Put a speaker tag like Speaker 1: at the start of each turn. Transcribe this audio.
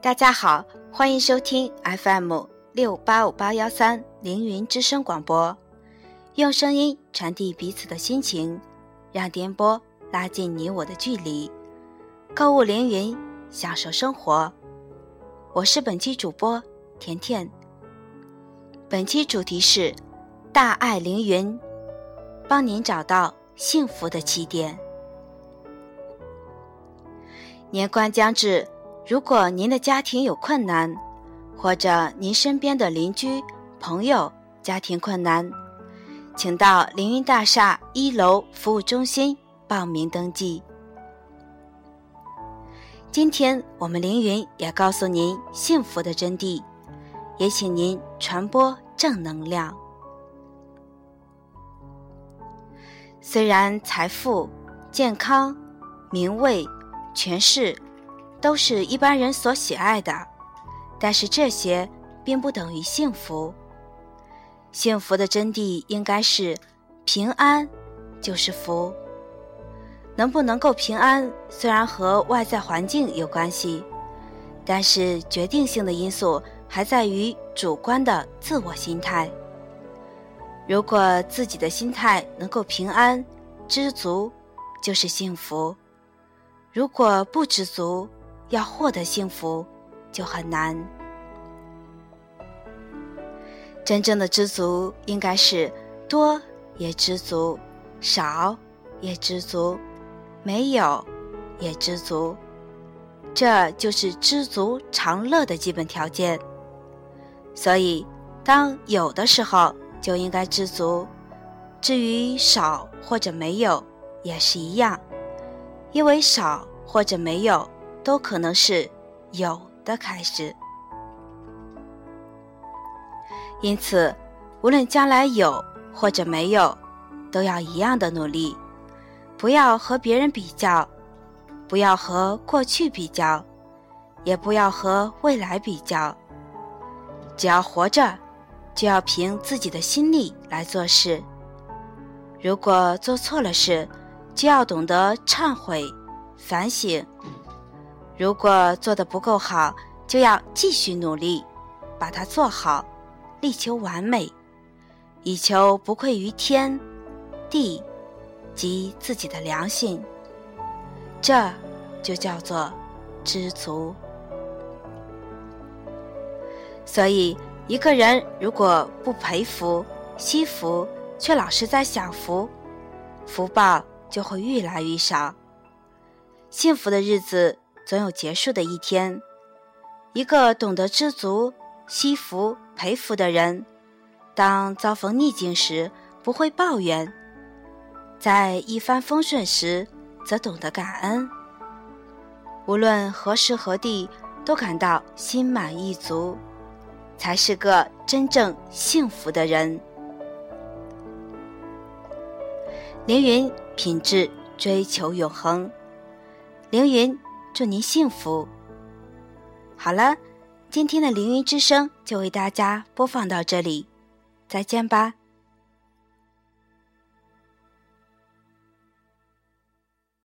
Speaker 1: 大家好，欢迎收听 FM 六八五八幺三凌云之声广播，用声音传递彼此的心情，让电波拉近你我的距离。购物凌云，享受生活。我是本期主播甜甜。本期主题是大爱凌云，帮您找到幸福的起点。年关将至。如果您的家庭有困难，或者您身边的邻居、朋友家庭困难，请到凌云大厦一楼服务中心报名登记。今天我们凌云也告诉您幸福的真谛，也请您传播正能量。虽然财富、健康、名位、权势。都是一般人所喜爱的，但是这些并不等于幸福。幸福的真谛应该是平安，就是福。能不能够平安，虽然和外在环境有关系，但是决定性的因素还在于主观的自我心态。如果自己的心态能够平安、知足，就是幸福；如果不知足，要获得幸福就很难。真正的知足应该是多也知足，少也知足，没有也知足，这就是知足常乐的基本条件。所以，当有的时候就应该知足，至于少或者没有也是一样，因为少或者没有。都可能是有的开始，因此，无论将来有或者没有，都要一样的努力，不要和别人比较，不要和过去比较，也不要和未来比较。只要活着，就要凭自己的心力来做事。如果做错了事，就要懂得忏悔、反省。如果做的不够好，就要继续努力，把它做好，力求完美，以求不愧于天、地及自己的良心。这就叫做知足。所以，一个人如果不培福、惜福，却老是在享福，福报就会越来越少。幸福的日子。总有结束的一天。一个懂得知足、惜福、培福的人，当遭逢逆境时不会抱怨，在一帆风顺时则懂得感恩。无论何时何地，都感到心满意足，才是个真正幸福的人。凌云品质追求永恒，凌云。祝您幸福。好了，今天的凌云之声就为大家播放到这里，再见吧。